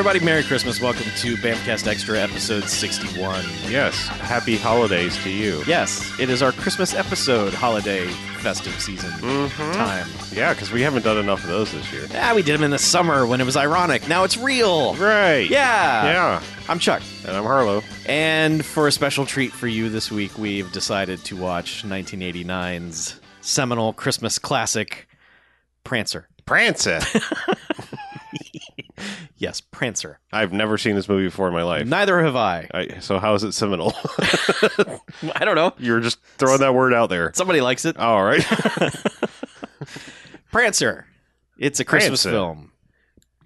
everybody. Merry Christmas. Welcome to Bamcast Extra, episode 61. Yes, happy holidays to you. Yes, it is our Christmas episode, holiday festive season Mhm. time. Yeah, because we haven't done enough of those this year. Yeah, we did them in the summer when it was ironic. Now it's real. Right. Yeah. Yeah. I'm Chuck. And I'm Harlow. And for a special treat for you this week, we've decided to watch 1989's seminal Christmas classic, Prancer. Prancer. Yes, Prancer. I've never seen this movie before in my life. Neither have I. I, so how is it seminal? I don't know. You're just throwing that word out there. Somebody likes it. All right. Prancer. It's a Christmas Prancer. film.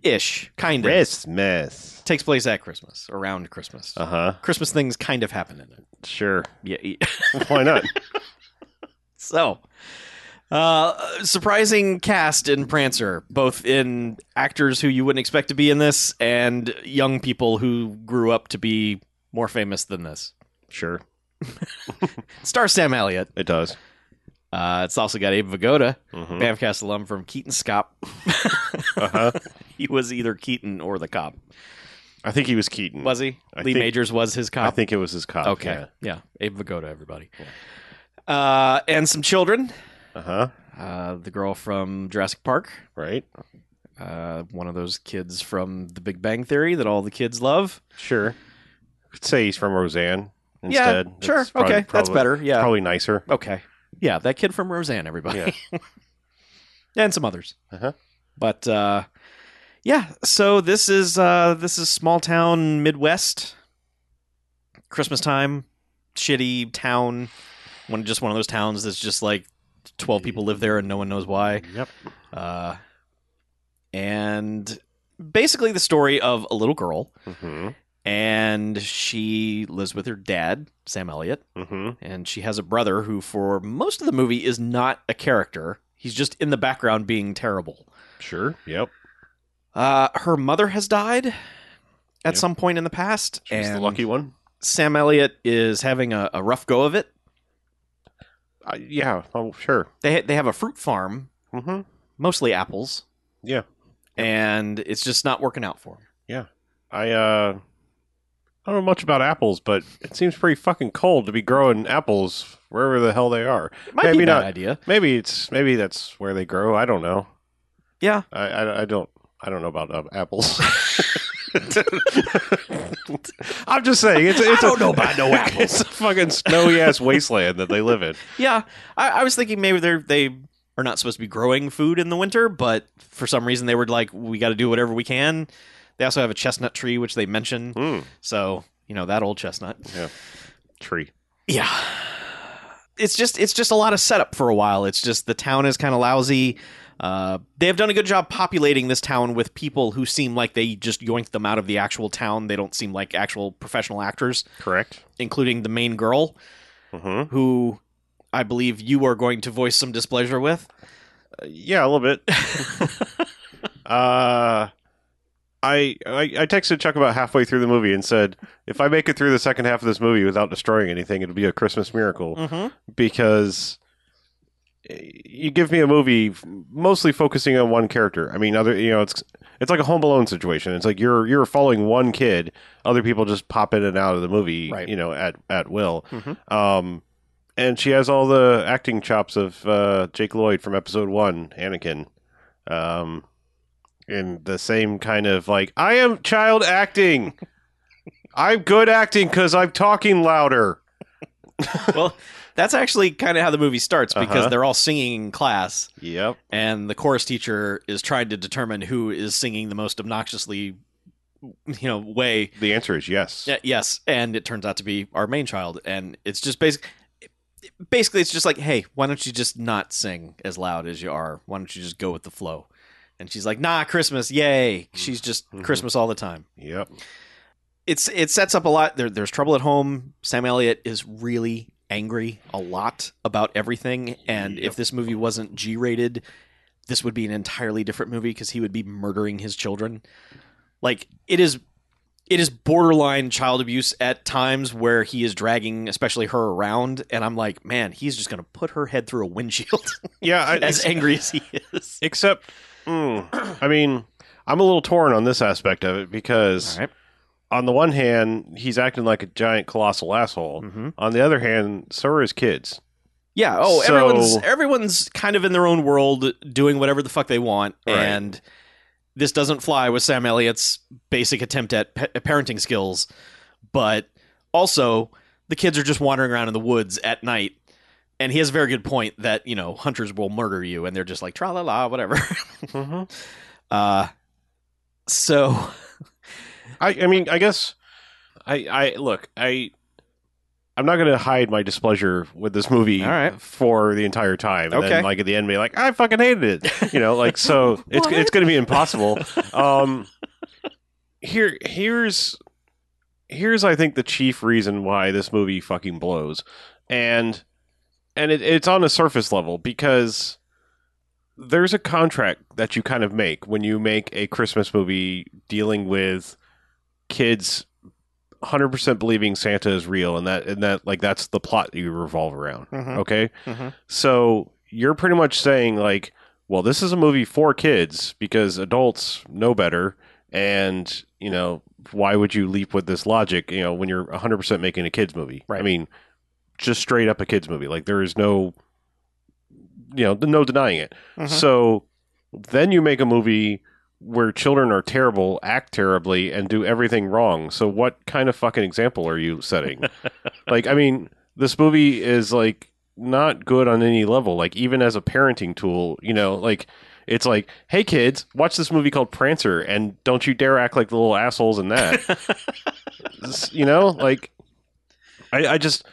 Ish. Kind of. Christmas. Takes place at Christmas, around Christmas. Uh huh. Christmas things kind of happen in it. Sure. Yeah. Why not? so, uh, surprising cast in Prancer, both in actors who you wouldn't expect to be in this and young people who grew up to be more famous than this. Sure. Star Sam Elliott. It does. Uh, it's also got Abe Vigoda, Mhm. Bamcast alum from Keaton's Cop. Uh huh. he was either Keaton or the cop. I think he was Keaton. Was he? I Lee think- Majors was his cop. I think it was his cop. Okay. Yeah. Abe Vigoda, everybody. Uh, and some children. Uh huh. Uh, the girl from Jurassic Park. Right. Uh, one of those kids from The Big Bang Theory that all the kids love. Sure. Could say he's from Roseanne Yeah, instead. sure. That's okay, that's probably- better. Yeah. Probably nicer. Okay. Yeah, that kid from Roseanne, everybody. Yeah. and some others. Uh-huh. But uh, yeah, so this is uh, this is small town Midwest. Christmas time, shitty town. One just one of those towns that's just like twelve people live there and no one knows why. Yep. Uh, and basically the story of a little girl Mm-hmm. and she lives with her dad, Sam Elliott, Mm-hmm. and she has a brother who, for most of the movie, is not a character. He's just in the background being terrible. Sure. Yep. Uh, her mother has died at Yep. some point in the past, She's and the lucky one. Sam Elliott is having a, a rough go of it. Uh, yeah. Oh, sure. They they have a fruit farm, Mm-hmm. mostly apples, Yeah. and it's just not working out for him. I uh, I don't know much about apples, but it seems pretty fucking cold to be growing apples wherever the hell they are. It might Maybe be not. idea. Maybe it's maybe that's where they grow. I don't know. Yeah, I I, I don't I don't know about uh, apples. I'm just saying it's it's I don't a, know about no apples. It's a fucking snowy ass wasteland that they live in. yeah. I, I was thinking maybe they're they are not supposed to be growing food in the winter, but for some reason they were like, we got to do whatever we can. They also have a chestnut tree, which they mention. Mm, So you know that old chestnut. tree. Yeah. It's just it's just a lot of setup for a while. It's just the town is kind of lousy. Uh, they have done a good job populating this town with people who seem like they just yoinked them out of the actual town. They don't seem like actual professional actors, Correct. including the main girl, Mm-hmm. who I believe you are going to voice some displeasure with. Uh, yeah, a little bit. uh, I, I I texted Chuck about halfway through the movie and said, if I make it through the second half of this movie without destroying anything, it'll be a Christmas miracle Mm-hmm. because you give me a movie mostly focusing on one character. I mean, other you know, it's it's like a Home Alone situation. It's like you're you're following one kid. Other people just pop in and out of the movie, Right. you know, at at will. Mhm. Um, and she has all the acting chops of uh, Jake Lloyd from Episode One, Anakin. Um, in the same kind of like, I am child acting. I'm good acting because I'm talking louder. well, that's actually kind of how the movie starts because Uh-huh. they're all singing in class, Yep. and the chorus teacher is trying to determine who is singing the most obnoxiously, you know, way. The answer is yes. Yes, and it turns out to be our main child, and it's just basic. Basically, it's just like, hey, why don't you just not sing as loud as you are? Why don't you just go with the flow? And she's like, nah, Christmas, yay! She's just Mhm. Christmas all the time. Yep. It's it sets up a lot. There, there's trouble at home. Sam Elliott is really angry a lot about everything, and Yep. if this movie wasn't G-rated, this would be an entirely different movie because he would be murdering his children. Like it is it is borderline child abuse at times where he is dragging especially her around and i'm like man he's just going to put her head through a windshield Yeah. I, as angry as he is except, mm, I mean, I'm a little torn on this aspect of it because right. On the one hand, he's acting like a giant colossal asshole. hmm On the other hand, so are his kids. Yeah. Oh, So- everyone's everyone's kind of in their own world, doing whatever the fuck they want, Right. and this doesn't fly with Sam Elliott's basic attempt at pa- parenting skills. But also, the kids are just wandering around in the woods at night. And he has a very good point that you know hunters will murder you, and they're just like tra la la whatever. Mm-hmm. Uh, so I, I mean, I guess I, I look, I, I'm not going to hide my displeasure with this movie All right. for the entire time. And Okay. then, like at the end, be like, I fucking hated it. You know, like so, it's it's going to be impossible. Um, here, here's, here's I think the chief reason why this movie fucking blows, and and it, it's on a surface level because there's a contract that you kind of make when you make a Christmas movie dealing with kids 100% believing Santa is real and that and that like that's the plot you revolve around. Mhm. Okay? Mhm. So you're pretty much saying like, well, this is a movie for kids because adults know better and, you know, why would you leap with this logic, you know, when you're 100% making a kids movie? Right. I mean, just straight up a kids movie. Like there is no you know, no denying it. Mhm. So then you make a movie where children are terrible, act terribly, and do everything wrong. So what kind of fucking example are you setting? like, I mean, this movie is like not good on any level. Like, even as a parenting tool, you know, like it's like, hey kids, watch this movie called Prancer, and don't you dare act like the little assholes in that. you know, like I, I just,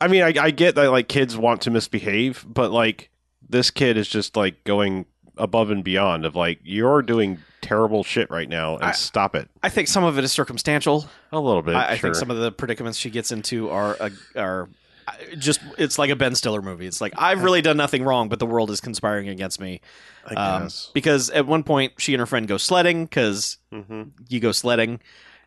I mean, I, I get that like kids want to misbehave, but like this kid is just like going above and beyond of like you're doing terrible shit right now and I- stop it I think some of it is circumstantial. a little bit. I, I think some of the predicaments she gets into are uh, are uh, just it's like a Ben Stiller movie. It's like I've really done nothing wrong, but the world is conspiring against me. I Um, because at one point she and her friend go sledding because hmm you go sledding,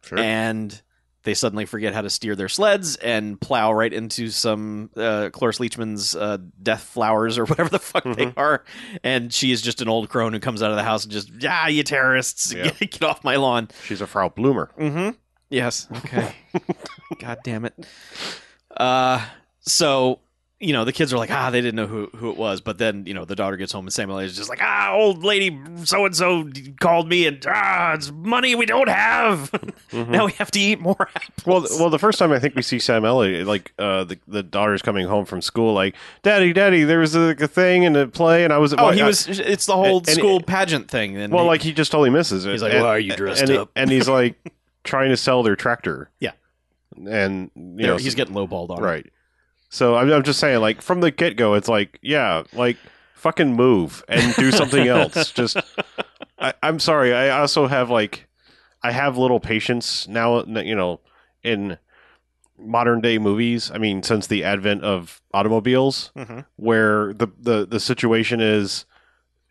Sure. and they suddenly forget how to steer their sleds and plow right into some uh, Cloris Leachman's uh, death flowers or whatever the fuck they Mhm. are. And she is just an old crone who comes out of the house and just, ah, you terrorists, Yeah. get, get off my lawn. She's a Frau Blücher. Mm-hmm. Yes. Okay. God damn it. Uh, so you know the kids are like, ah, they didn't know who who it was, but then you know the daughter gets home and Samuel is just like, ah, old lady so and so called me and ah, it's money we don't have. Mhm. now we have to eat more Well, apples. well, well, the first time I think we see Sam Elliott, like uh, the the daughter's coming home from school, like, "Daddy, Daddy, there was a, a thing and a play, and I was." oh, well, he I- was. It's the whole and- and- school pageant thing. And Well, he- like he just totally misses it. He's like, and, "Why are you dressed and he- up?" and he's like trying to sell their tractor. Yeah. and you know, he's getting lowballed on. it. So I'm, I'm just saying, like from the get go, it's like, yeah, like fucking move and do something else. Just, I, I'm sorry. I also have like, I have little patience now. You know, in modern day movies. I mean, since the advent of automobiles, Mhm. where the the the situation is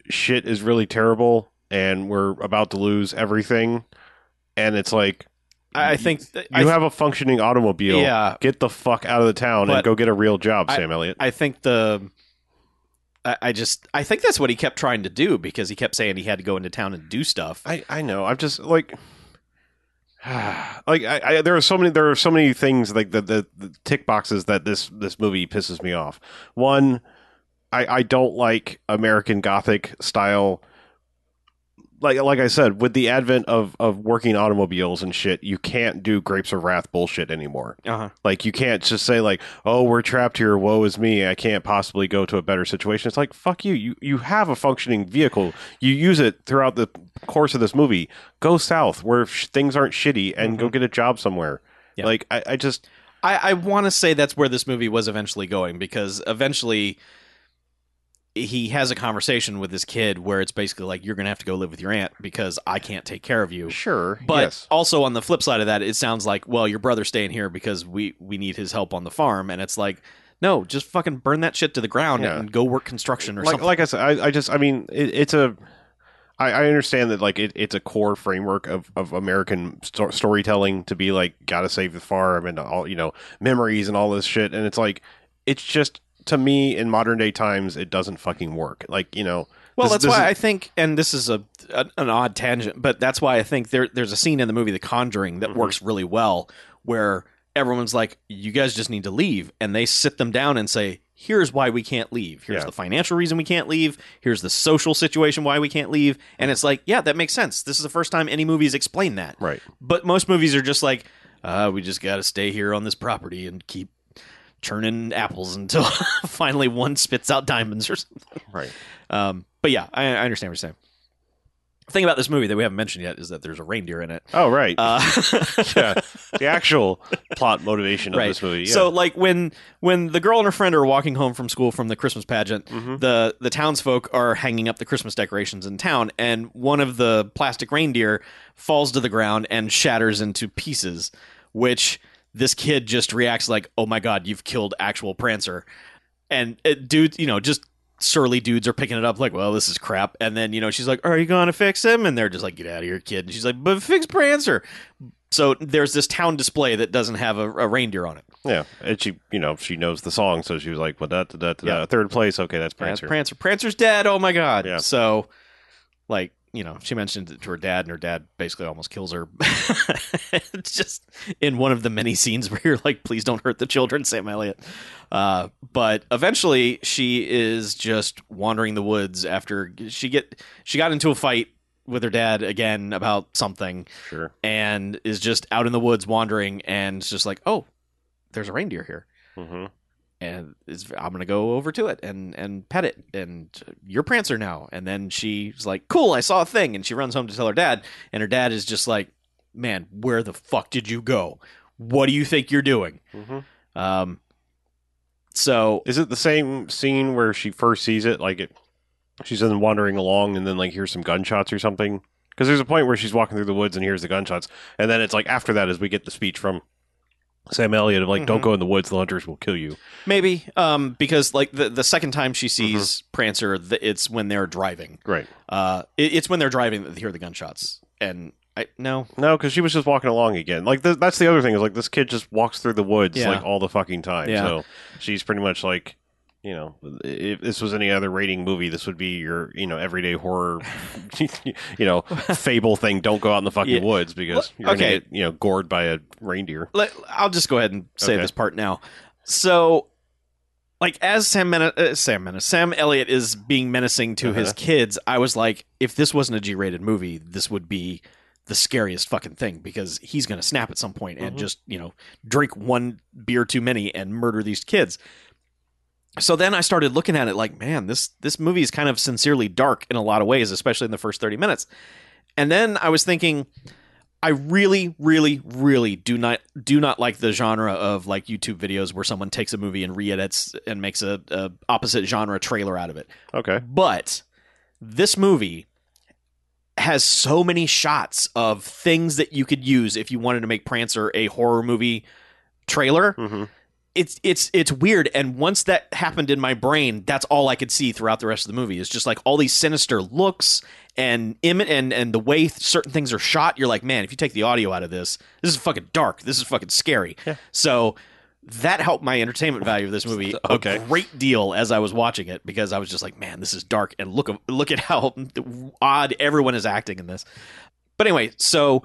shit is really terrible and we're about to lose everything, and it's like I, I think you I, have a functioning automobile. Yeah, Get the fuck out of the town and go get a real job, Sam Elliott. I think the. I, I just I think that's what he kept trying to do because he kept saying he had to go into town and do stuff. I, I know. I'm just like, like I, I there are so many there are so many things like the, the the tick boxes that this this movie pisses me off. One, I I don't like American Gothic style. Like like I said, with the advent of of working automobiles and shit, you can't do Grapes of Wrath bullshit anymore. Uh-huh. Like you can't just say like, "Oh, we're trapped here. Woe is me. I can't possibly go to a better situation." It's like, "Fuck you. You you have a functioning vehicle. You use it throughout the course of this movie. Go south where sh- things aren't shitty and go get a job somewhere." Yeah. Like I, I just I, I want to say that's where this movie was eventually going because eventually he has a conversation with this kid where it's basically like you're going to have to go live with your aunt because I can't take care of you. sure, But yes. also on the flip side of that, it sounds like well your brother's staying here because we we need his help on the farm, and it's like no, just fucking burn that shit to the ground Yeah. and go work construction or like something. like I said, I, I just I mean it, it's a. I, I understand that like it, it's a core framework of, of American sto- storytelling to be like gotta save the farm and all you know memories and all this shit and it's like it's just to me in modern day times it doesn't fucking work like you know Well, This- that's this why is- I think, and this is a, a an odd tangent, but that's why I think there there's a scene in the movie The Conjuring that Mhm. works really well, where everyone's like, "You guys just need to leave," and they sit them down and say, "Here's why we can't leave. Here's Yeah. the financial reason we can't leave. Here's the social situation why we can't leave." And it's like, yeah, that makes sense. This is the first time any movies explain that. right. But most movies are just like, uh, we just got to stay here on this property and keep churning apples until finally one spits out diamonds or something. Right. Um, but yeah, I, I understand what you're saying. The thing about this movie that we haven't mentioned yet is that there's a reindeer in it. Oh, right. Uh, yeah. The actual plot motivation of Right. this movie. Yeah. So like when when the girl and her friend are walking home from school from the Christmas pageant, Mhm. the the townsfolk are hanging up the Christmas decorations in town, and one of the plastic reindeer falls to the ground and shatters into pieces, which this kid just reacts like, "Oh my god, you've killed actual Prancer," and uh, it, dude, you know, just surly dudes are picking it up like, "Well, this is crap," and then you know she's like, "Are you gonna fix him?" And they're just like, "Get out of here, kid!" And she's like, "But fix Prancer." So there's this town display that doesn't have a, a reindeer on it. yeah. And she, you know, she knows the song, so she was like, well, that, da, da, Yeah. third place. Okay, that's Prancer. Prancer. Prancer. Prancer's dead. Oh my god. Yeah. So, like, you know, she mentioned it to her dad, and her dad basically almost kills her. it's just in one of the many scenes where you're like, please don't hurt the children, Sam Elliott. Uh, but eventually, she is just wandering the woods after she get she got into a fight with her dad again about something, Sure. and is just out in the woods wandering, and it's just like, oh, there's a reindeer here hmm and is I'm gonna go over to it and and pet it and you're Prancer now and then she's like cool I saw a thing and she runs home to tell her dad and her dad is just like man where the fuck did you go what do you think you're doing hmm um so Is it the same scene where she first sees it? Like it, she's then wandering along, and then like hears some gunshots or something. Because there's a point where she's walking through the woods and hears the gunshots, and then it's like after that as we get the speech from Sam Elliott of like, "Don't Mhm. go in the woods; the hunters will kill you." maybe um because like the the second time she sees Mm-hmm. Prancer the, it's when they're driving Right? uh it, it's when they're driving that they hear the gunshots and I no No, because she was just walking along again. Like th- that's the other thing is like this kid just walks through the woods Yeah. like all the fucking time. Yeah. So she's pretty much like. You know, if this was any other rating movie, this would be your, you know, everyday horror, you know, fable thing. Don't go out in the fucking Yeah. woods because you're okay. gonna get, you know, gored by a reindeer. let, I'll just go ahead and say Okay. this part now. So, like, as Sam Men- uh, Sam Menace, Sam Elliott is being menacing to his Uh-huh. kids, I was like, if this wasn't a G-rated movie, this would be the scariest fucking thing because he's going to snap at some point and Mhm. just you know drink one beer too many and murder these kids. So then I started looking at it like, man, this this movie is kind of sincerely dark in a lot of ways, especially in the first thirty minutes. And then I was thinking, I really, really, really do not do not like the genre of like YouTube videos where someone takes a movie and re-edits and makes a, a opposite genre trailer out of it. Okay. But this movie has so many shots of things that you could use if you wanted to make Prancer a horror movie trailer. hmm It's it's it's weird and once that happened in my brain, that's all I could see throughout the rest of the movie. It's just like all these sinister looks and Im- and and the way certain things are shot, you're like, man, if you take the audio out of this, this is fucking dark. This is fucking scary. Yeah. So that helped my entertainment value of this movie Okay. a great deal as I was watching it because I was just like, man, this is dark and look look at how odd everyone is acting in this. But anyway, so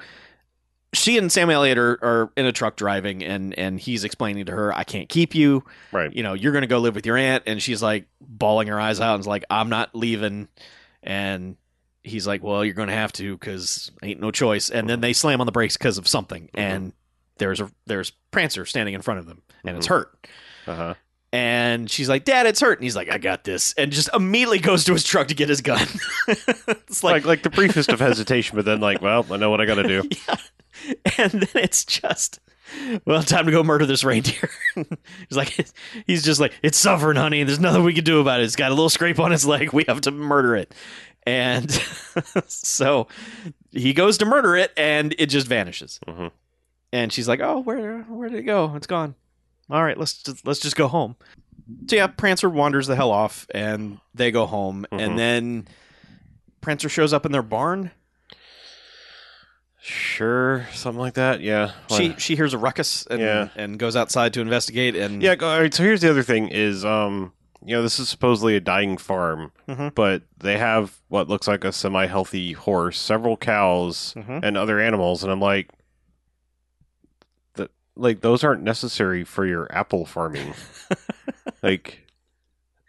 she and Sam Elliott are, are in a truck driving and and he's explaining to her, I can't keep you Right. you know, you're going to go live with your aunt. And she's like bawling her eyes out and is like, I'm not leaving. And he's like, well, you're going to have to because ain't no choice. And then they slam on the brakes because of something. And there's a there's Prancer standing in front of them and it's hurt. Uh huh. And she's like, Dad, it's hurt. And he's like, I got this. And just immediately goes to his truck to get his gun. it's Like, like, like the briefest of hesitation, but then like, well, I know what I got to do. yeah. And then it's just, well, time to go murder this reindeer. he's like, he's just like, it's suffering, honey. There's nothing we can do about it. It's got a little scrape on its leg. We have to murder it. And so he goes to murder it, and it just vanishes. Mhm. And she's like, "Oh, where where did it go? It's gone. All right, let's just, let's just go home." So yeah, Prancer wanders the hell off, and they go home, Mhm. and then Prancer shows up in their barn. Sure, something like that. Yeah. She she hears a ruckus and Yeah. and goes outside to investigate and Yeah. go- All right. So here's the other thing: is um, you know, this is supposedly a dying farm, Mhm. but they have what looks like a semi-healthy horse, several cows, Mhm. and other animals, and I'm like, that like those aren't necessary for your apple farming. like,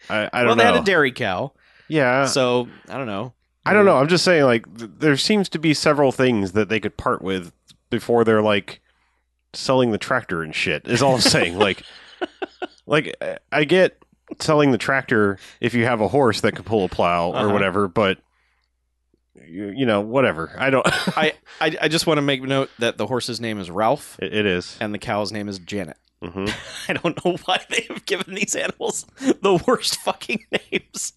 I I well, don't they know. had a dairy cow, yeah, so I don't know. I don't know. I'm just saying, like, th- there seems to be several things that they could part with before they're like selling the tractor and shit. Is all I'm saying. like, like I- get selling the tractor if you have a horse that can pull a plow or Uh-huh. whatever, but you, you know, whatever. I don't. I, I I just want to make note that the horse's name is Ralph it, it is. and the cow's name is Janet. hmm I don't know why they have given these animals the worst fucking names.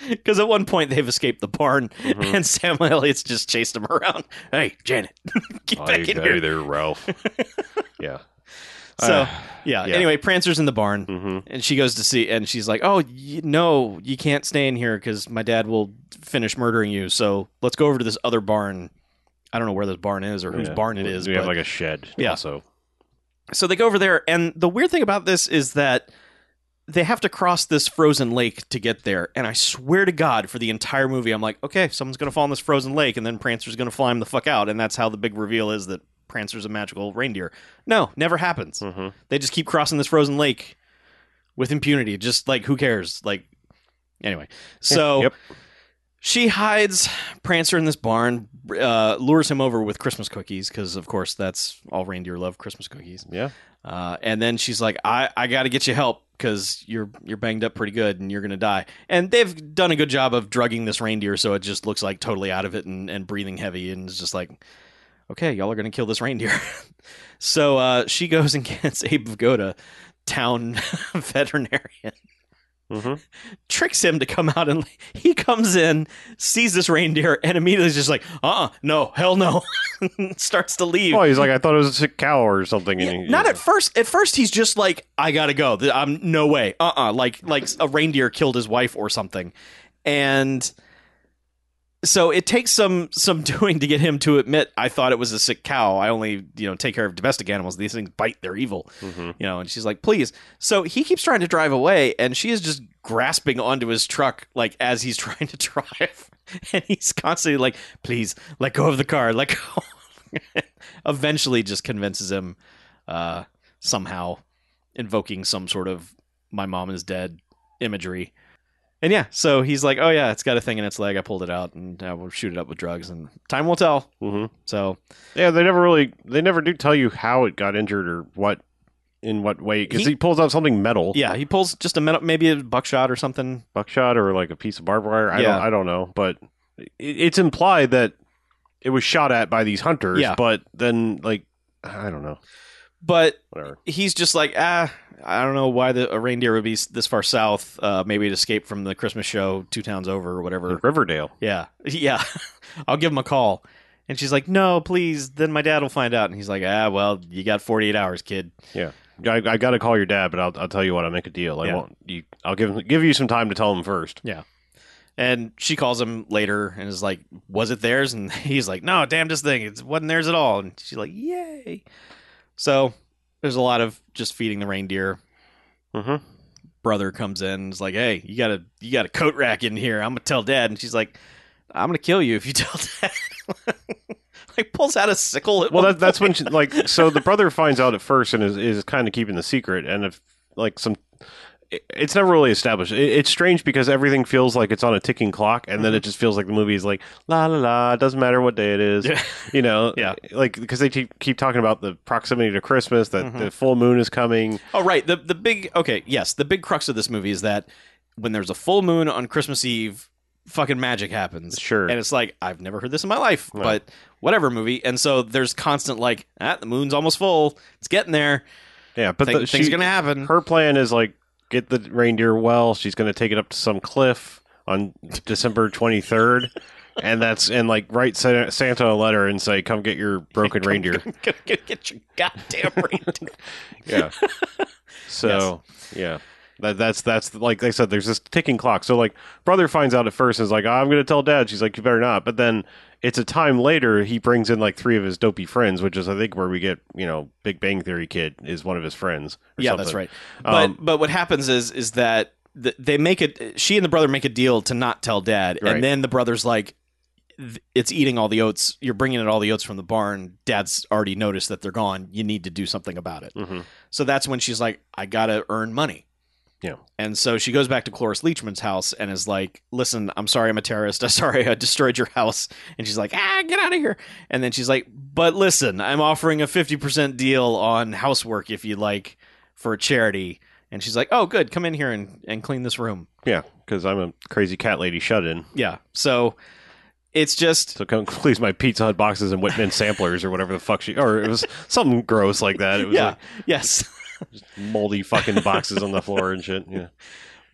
Because at one point they've escaped the barn, Mhm. and Samuel Elliott's just chased them around. Hey, Janet, get back in here. there, Ralph. yeah. So, Uh, yeah. yeah. Anyway, Prancer's in the barn, hmm and she goes to see, and she's like, "Oh y- no, you can't stay in here because my dad will finish murdering you. So let's go over to this other barn. I don't know where this barn is or whose barn it is. We but- have like a shed. Yeah. So so they go over there, and the weird thing about this is that they have to cross this frozen lake to get there. And I swear to God, for the entire movie, I'm like, okay, someone's going to fall in this frozen lake, and then Prancer's going to fly him the fuck out. And that's how the big reveal is that Prancer's a magical reindeer. No, never happens. hmm They just keep crossing this frozen lake with impunity. Just like, who cares? Like, anyway. So Yep. she hides Prancer in this barn, uh, lures him over with Christmas cookies, because, of course, that's all reindeer love Christmas cookies. Yeah. Uh, and then she's like, "I, I got to get you help because you're you're banged up pretty good and you're gonna die." And they've done a good job of drugging this reindeer, so it just looks like totally out of it and, and breathing heavy, and it's just like, "Okay, y'all are gonna kill this reindeer." so uh, she goes and gets Abe Vigoda, town veterinarian, hmm tricks him to come out and he comes in, sees this reindeer, and immediately is just like, "Uh, uh no, hell no," starts to leave. Oh, he's like, I thought it was a sick cow or something. Yeah, he- not at first. At first, he's just like, "I gotta go. I'm no way. Uh, uh Like, like a reindeer killed his wife or something, and so it takes some some doing to get him to admit I thought it was a sick cow. I only you know take care of domestic animals. These things bite. They're evil. Mhm. You know. And she's like, please. So he keeps trying to drive away, and she is just grasping onto his truck like as he's trying to drive, and he's constantly like, please let go of the car. Let go. Eventually, just convinces him uh, somehow invoking some sort of "my mom is dead" imagery. And yeah, so he's like, "Oh yeah, it's got a thing in its leg. I pulled it out, and uh, we'll shoot it up with drugs, and time will tell." Mhm. So Yeah, they never really they never do tell you how it got injured or what in what way because He- he, pulls out something metal, yeah, he pulls just a metal, maybe a buckshot or something. buckshot or like a piece of barbed wire. I Yeah. don't I don't know, but it, it's implied that it was shot at by these hunters. Yeah. but then like I don't know, But whatever. he's just like, ah, I don't know why the a reindeer would be this far south. Uh, maybe it escaped from the Christmas show two towns over or whatever. Riverdale. Yeah, yeah. I'll give him a call. And she's like, no, please. Then my dad will find out. And he's like, ah, well, you got 48 hours, kid. Yeah, I, I got to call your dad, but I'll, I'll tell you what. I'll make a deal. I Yeah. won't. You, I'll give him, give you some time to tell him first. Yeah. And she calls him later and is like, was it theirs? And he's like, no, damn this thing. It wasn't theirs at all. And she's like, yay. So there's a lot of just feeding the reindeer. Mm-hmm. Brother comes in and is like, hey, you got a you got a coat rack in here. I'm gonna tell dad. And she's like, I'm gonna kill you if you tell dad. like pulls out a sickle. At Well, that, that's when she, like so the brother finds out at first and is, is kind of keeping the secret, and if like some. It- It's never really established. It's strange because everything feels like it's on a ticking clock, and then it just feels like the movie is like la la la. It doesn't matter what day it is, Yeah. you know. Yeah. like because they keep, keep talking about the proximity to Christmas, that Mhm. the full moon is coming. Oh right, the the big okay, yes, the big crux of this movie is that when there's a full moon on Christmas Eve, fucking magic happens. Sure, And it's like I've never heard this in my life, No. but whatever movie. And so there's constant like, ah, the moon's almost full. It's getting there. yeah, but Thing- the, things she- gonna happen. her plan is like get the reindeer well. She's going to take it up to some cliff on December twenty third, and that's and like write Santa a letter and say, "Come get your broken reindeer." Get, get, get your goddamn reindeer. Yeah. So yeah. That, that's that's like I said. There's this ticking clock. So like, brother finds out at first and is like, oh, "I'm going to tell dad." She's like, "You better not." But then it's a time later. He brings in like three of his dopey friends, which is I think where we get you know Big Bang Theory kid is one of his friends. or yeah, something. that's right. Um, But but what happens is is that th- they make it. She and the brother make a deal to not tell dad, Right. and then the brother's like, "It's eating all the oats. You're bringing it all the oats from the barn. Dad's already noticed that they're gone. You need to do something about it." Mhm. So that's when she's like, "I gotta earn money." Yeah. And so she goes back to Cloris Leachman's house and is like, "Listen, I'm sorry, I'm a terrorist. I'm sorry, I destroyed your house." And she's like, "Ah, get out of here!" And then she's like, "But listen, I'm offering a 50% deal on housework if you like for a charity." And she's like, "Oh, good. Come in here and, and clean this room." Yeah, because I'm a crazy cat lady shut in. Yeah. So it's just So come please my Pizza Hut boxes and Whitman samplers or whatever the fuck she or it was something gross like that. It was yeah, like yes. moldy fucking boxes on the floor and shit. Yeah.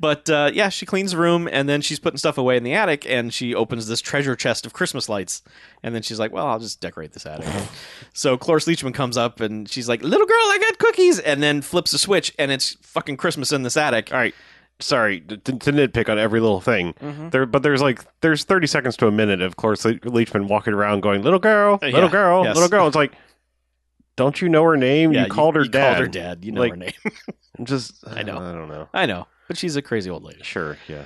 But uh, yeah, she cleans the room and then she's putting stuff away in the attic and she opens this treasure chest of Christmas lights. And then she's like, well, I'll just decorate this attic. so Cloris Leachman comes up and she's like, little girl, I got cookies. And then flips a switch and it's fucking Christmas in this attic. All right. Sorry to, to nitpick on every little thing. Mhm. There, but there's like there's 30 seconds to a minute of Cloris Le- Leachman walking around going, "Little girl, Uh, little yeah, girl, yes. little girl." It's like, don't you know her name? Yeah, you called her you dad. called her dad. You know Like- her name. I'm just, I know. I don't know. I know. But she's a crazy old lady. Sure, yeah.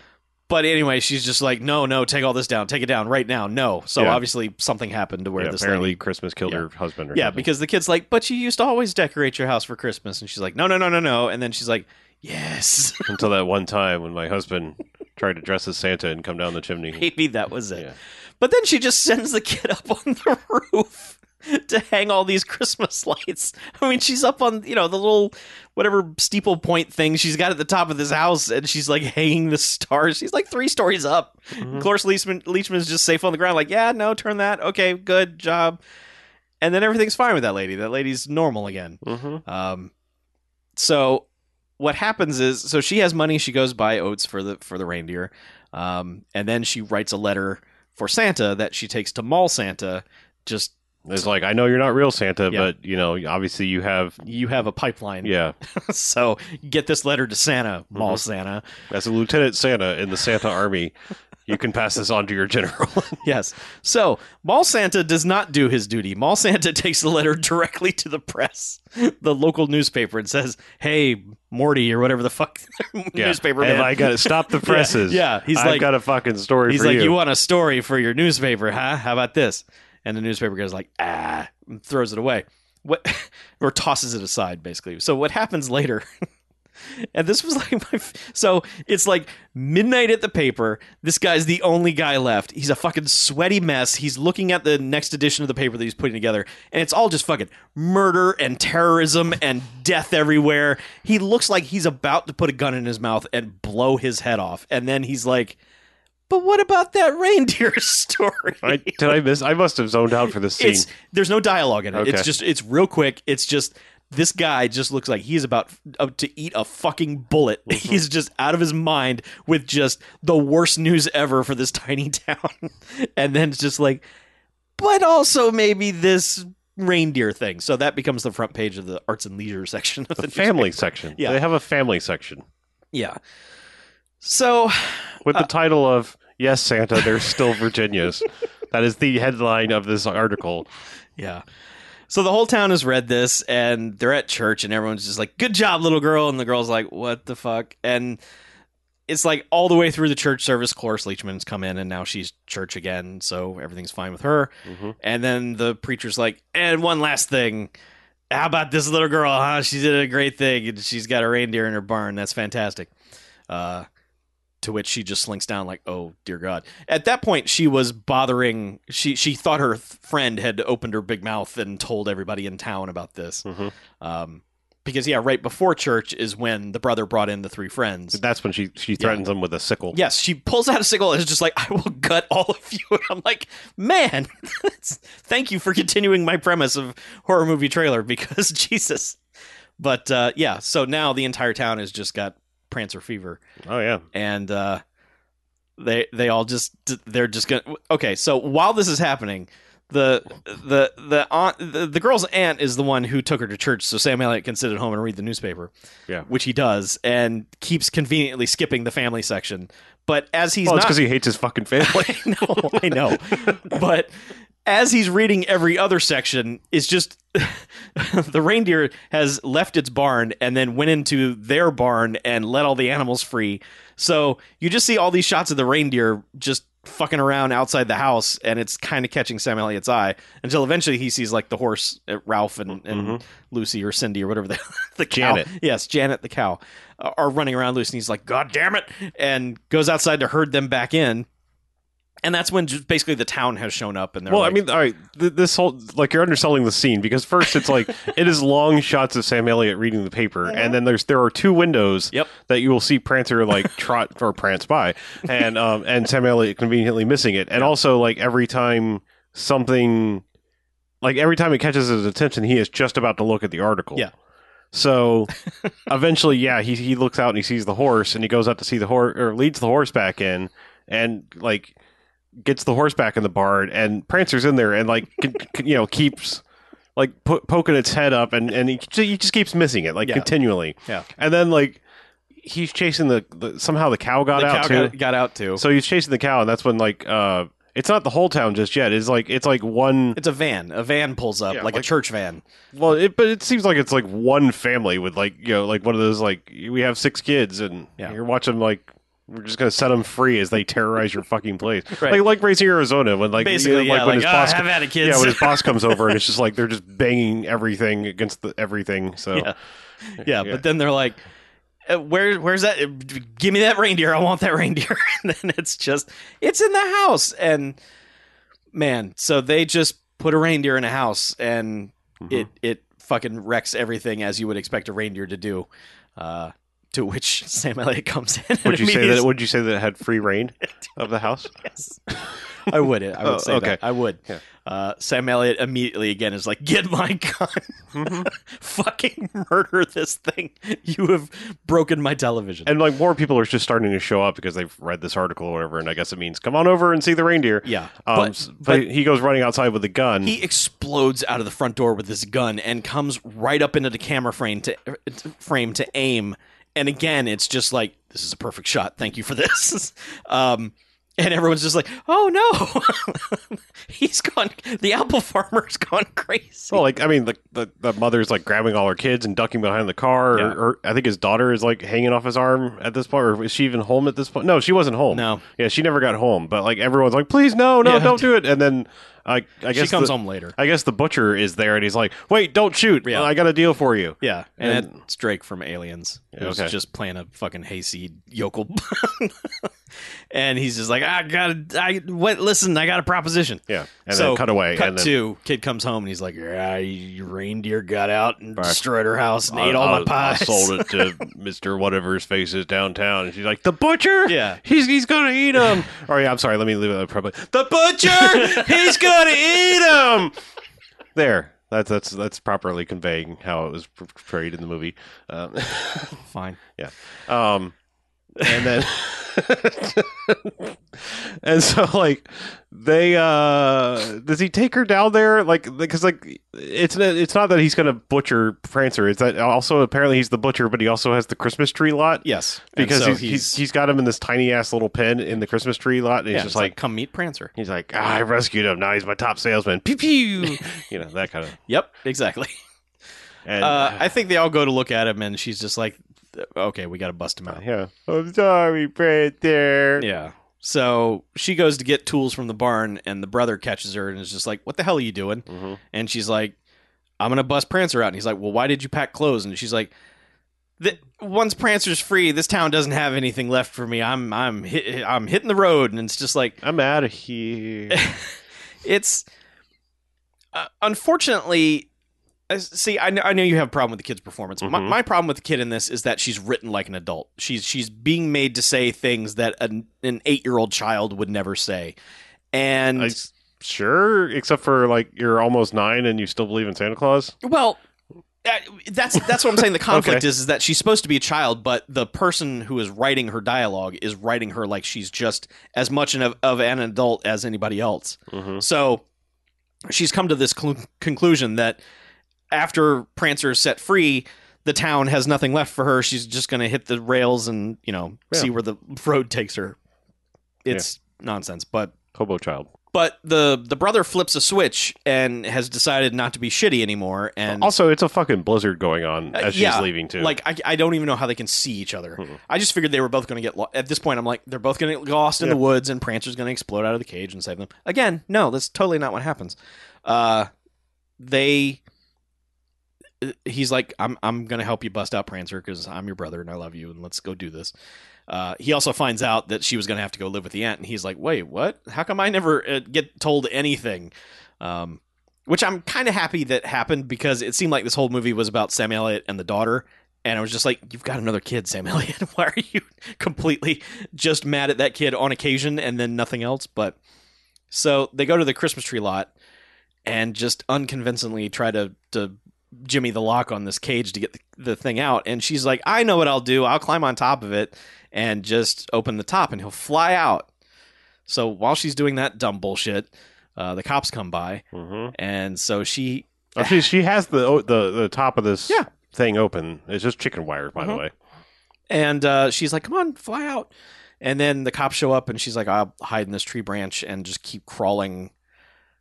But anyway, she's just like, no, no, take all this down. Take it down right now. No. So Yeah. obviously something happened to where yeah this apparently lady Christmas killed Yeah. her husband. Or Yeah, something. because the kid's like, but you used to always decorate your house for Christmas. And she's like, no, no, no, no, no. And then she's like, yes. until that one time when my husband tried to dress as Santa and come down the chimney. Maybe that was it. But then she just sends the kid up on the roof to hang all these Christmas lights. I mean, she's up on, you know, the little whatever steeple point thing she's got at the top of this house and she's like hanging the stars. She's like three stories up. Mhm. Cloris Leachman, Leachman's just safe on the ground, like, yeah, no, turn that. Okay, good job. And then everything's fine with that lady. That lady's normal again. Mhm. Um, so what happens is, so she has money. She goes buy oats for the for the reindeer, um, and then she writes a letter for Santa that she takes to Mall Santa. Just It's like I know you're not real Santa, Yeah. but you know, obviously you have. you have a pipeline, Yeah, so get this letter to Santa, Mall Mhm. Santa. as a Lieutenant Santa in the Santa Army, you can pass this on to your general. Yes. So Mall Santa does not do his duty. Mall Santa takes the letter directly to the press, the local newspaper, and says, "Hey, Morty, or whatever the fuck newspaper Have man." I got to stop the presses? yeah, he's I've like- got a fucking story He's like, you. you. want a story for your newspaper, huh? How about this? And the newspaper guy's like, ah, and throws it away. What or tosses it aside, basically. So what happens later? and this was like my so it's like midnight at the paper. This guy's the only guy left. He's a fucking sweaty mess. He's looking at the next edition of the paper that he's putting together, and it's all just fucking murder and terrorism and death everywhere. He looks like he's about to put a gun in his mouth and blow his head off, and then he's like. But what about that reindeer story? I, did I miss? I must have zoned out for this scene. it's there's no dialogue in it. It's just it's real quick. It's just this guy just looks like he's about to eat a fucking bullet. Mm-hmm. He's just out of his mind with just the worst news ever for this tiny town. and then it's just like, but also maybe this reindeer thing. So that becomes the front page of the arts and leisure section of the, the family newspaper. section. Yeah. They have a family section Yeah. So with Uh, the title of "Yes, Santa, There's Still Virginias." that is the headline of this article. Yeah. So the whole town has read this and they're at church and everyone's just like, good job, little girl. And the girl's like, what the fuck? And it's like all the way through the church service, Cloris Leachman's come in and now she's church again. So everything's fine with her. Mhm. And then the preacher's like, and one last thing. How about this little girl, huh? She did a great thing and she's got a reindeer in her barn. That's fantastic. Uh, to which she just slinks down like, "Oh dear God!" At that point, she was bothering. She she thought her th- friend had opened her big mouth and told everybody in town about this. Mhm. Um, because yeah, right before church is when the brother brought in the three friends. That's when she she threatens them with a sickle. Yes, she pulls out a sickle and is just like, "I will gut all of you." And I'm like, "Man, thank you for continuing my premise of horror movie trailer because Jesus." But uh, yeah, so now the entire town has just got Prancer fever Oh yeah. and uh, they they all just they're just gonna okay. So while this is happening, the the the aunt the, the girl's aunt is the one who took her to church, so Sam Elliott can sit at home and read the newspaper. Yeah. which he does, and keeps conveniently skipping the family section. But as he's well, it's not, because he hates his fucking family. I know, I know. but as he's reading every other section, is just the reindeer has left its barn and then went into their barn and let all the animals free. So you just see all these shots of the reindeer just fucking around outside the house, and it's kind of catching Sam Elliott's eye until eventually he sees like the horse, uh, Ralph and, and Mhm. Lucy or Cindy or whatever the the cow. Janet. Yes, Janet the cow are running around loose, and he's like, "God damn it!" and goes outside to herd them back in. And that's when just basically the town has shown up, and they're Well, like, I mean, all right, th- this whole like you're underselling the scene because first it's like it is long shots of Sam Elliott reading the paper, and then there's there are two windows Yep. that you will see Prancer like trot or prance by, and um and Sam Elliott conveniently missing it, and also like every time something, like every time it catches his attention, he is just about to look at the article. Yeah. So eventually, yeah, he he looks out and he sees the horse, and he goes out to see the horse or leads the horse back in, and like gets the horse back in the barn, and Prancer's in there, and like c- c- you know keeps like po- poking its head up, and and he, he just keeps missing it like Yeah. continually, Yeah. and then like he's chasing the, the somehow the cow got the out cow too, got, got out too. so he's chasing the cow, and that's when like uh it's not the whole town just yet. It's like it's like one It's a van. A van pulls up, Yeah, like, a church van. well, it, but it seems like it's like one family with like you know like one of those like we have six kids and Yeah. you're watching like we're just gonna set them free as they terrorize your fucking place, Right. like like Raising Arizona when like Basically, you know, yeah, when like, his "Ah, boss have at it, kids. yeah when his boss comes over and it's just like they're just banging everything against the, everything. So Yeah. yeah, Yeah. but then they're like, uh, "Where, where's that? Give me that reindeer. I want that reindeer." and then it's just, it's in the house, and man, so they just put a reindeer in a house, and Mhm. it it fucking wrecks everything as you would expect a reindeer to do. Uh, to which Sam Elliott comes in. would you say that? Would you say that it had free reign of the house? Yes. I would. I would Oh, say okay. that. I would. Yeah. Uh, Sam Elliott immediately again is like, "Get my gun! Mhm. Fucking murder this thing! You have broken my television." And like more people are just starting to show up because they've read this article or whatever, and I guess it means come on over and see the reindeer. yeah, Um, but, but, but he goes running outside with a gun. he explodes out of the front door with this gun and comes right up into the camera frame to frame to aim. And again, it's just like this is a perfect shot. Thank you for this. um, and everyone's just like, "Oh no, he's gone. The apple farmer's gone crazy." Well, like I mean, the, the the mother's like grabbing all her kids and ducking behind the car. Yeah. Or, or I think his daughter is like hanging off his arm at this point. Or is she even home at this point? No, she wasn't home. No. yeah, she never got home. But like everyone's like, please, no, no, Yeah. don't do it. And then I, I she comes the, home later. I guess the butcher is there, and he's like, wait, don't shoot. Yeah. I got a deal for you. Yeah, and, And- it's Drake from Aliens. Who's Okay. just playing a fucking hayseed yokel, and he's just like, "I got, I what? Listen, I got a proposition." Yeah, and so then cut away, Cut and then to kid comes home and he's like, "Yeah, your reindeer got out and Right. destroyed her house and I- ate all I- my pies." I sold it to Mister Whatever his face is downtown, and she's like, "The butcher, Yeah. he's he's gonna eat him." or yeah, I'm sorry, let me leave it probably. The butcher, he's gonna eat him. There, that's that's that's properly conveying how it was portrayed in the movie. Um, Fine. Yeah. Um, and then and so like they uh does he take her down there? Like because like it's not, it's not that he's gonna butcher prancer. It's that also apparently he's the butcher but he also has the christmas tree lot. Yes, because so he's, he's he's got him in this tiny ass little pen in the christmas tree lot and yeah, he's just it's like, "Come meet Prancer." he's like ah, i rescued him. Now he's my top salesman. Pew pew. You know that kind of Yep, exactly. and Uh, I think they all go to look at him, and she's just like, "Okay, we got to bust him out." yeah i'm sorry prancer Yeah. So she goes to get tools from the barn, and the brother catches her and is just like, "What the hell are you doing?" Mhm. And she's like, "I'm gonna bust Prancer out." And he's like, "Well, why did you pack clothes?" And she's like, "The- "Once Prancer's free, this town doesn't have anything left for me. I'm I'm hit, I'm hitting the road." And it's just like i'm out of here it's uh, unfortunately. See, I know, I know you have a problem with the kid's performance. My, Mhm. my problem with the kid in this is that she's written like an adult. She's she's being made to say things that an, an eight year old child would never say, and I, sure, except for like you're almost nine and you still believe in Santa Claus. Well, uh, that's that's what I'm saying. The conflict Okay. is, is that she's supposed to be a child, but the person who is writing her dialogue is writing her like she's just as much an, of an adult as anybody else. Mm-hmm. So she's come to this clu- conclusion that after Prancer is set free, the town has nothing left for her. She's just going to hit the rails and you know Yeah. see where the road takes her. It's nonsense, but Hobo child. But the the brother flips a switch and has decided not to be shitty anymore. And Also, it's a fucking blizzard going on Uh, as she's leaving too. Like I, I don't even know how they can see each other. Hmm. I just figured they were both going to get lo- at this point. I'm like they're both going to get lost in the woods, and Prancer's going to explode out of the cage and save them. Again, no, that's totally not what happens. Uh, they, uh, he's like, I'm I'm to help you bust out Prancer because I'm your brother and I love you, and let's go do this. Uh, he also finds out that she was to have to go live with the aunt, and he's like, "Wait, what? How come I never uh, get told anything?" Um, which I'm kind of happy that happened because it seemed like this whole movie was about Sam Elliott and the daughter, and I was just like, "You've got another kid, Sam Elliott. Why are you completely just mad at that kid on occasion and then nothing else?" But so they go to the Christmas tree lot and just unconvincingly try to to jimmy the lock on this cage to get the, the thing out, and she's like, "I know what I'll do. I'll climb on top of it and just open the top, and he'll fly out." So while she's doing that dumb bullshit, uh, the cops come by, Mhm. and so she Oh, she she has the the the top of this Yeah. thing open. It's just chicken wire, by the Mhm. way. and uh, she's like, "Come on, fly out!" And then the cops show up, and she's like, "I'll hide in this tree branch and just keep crawling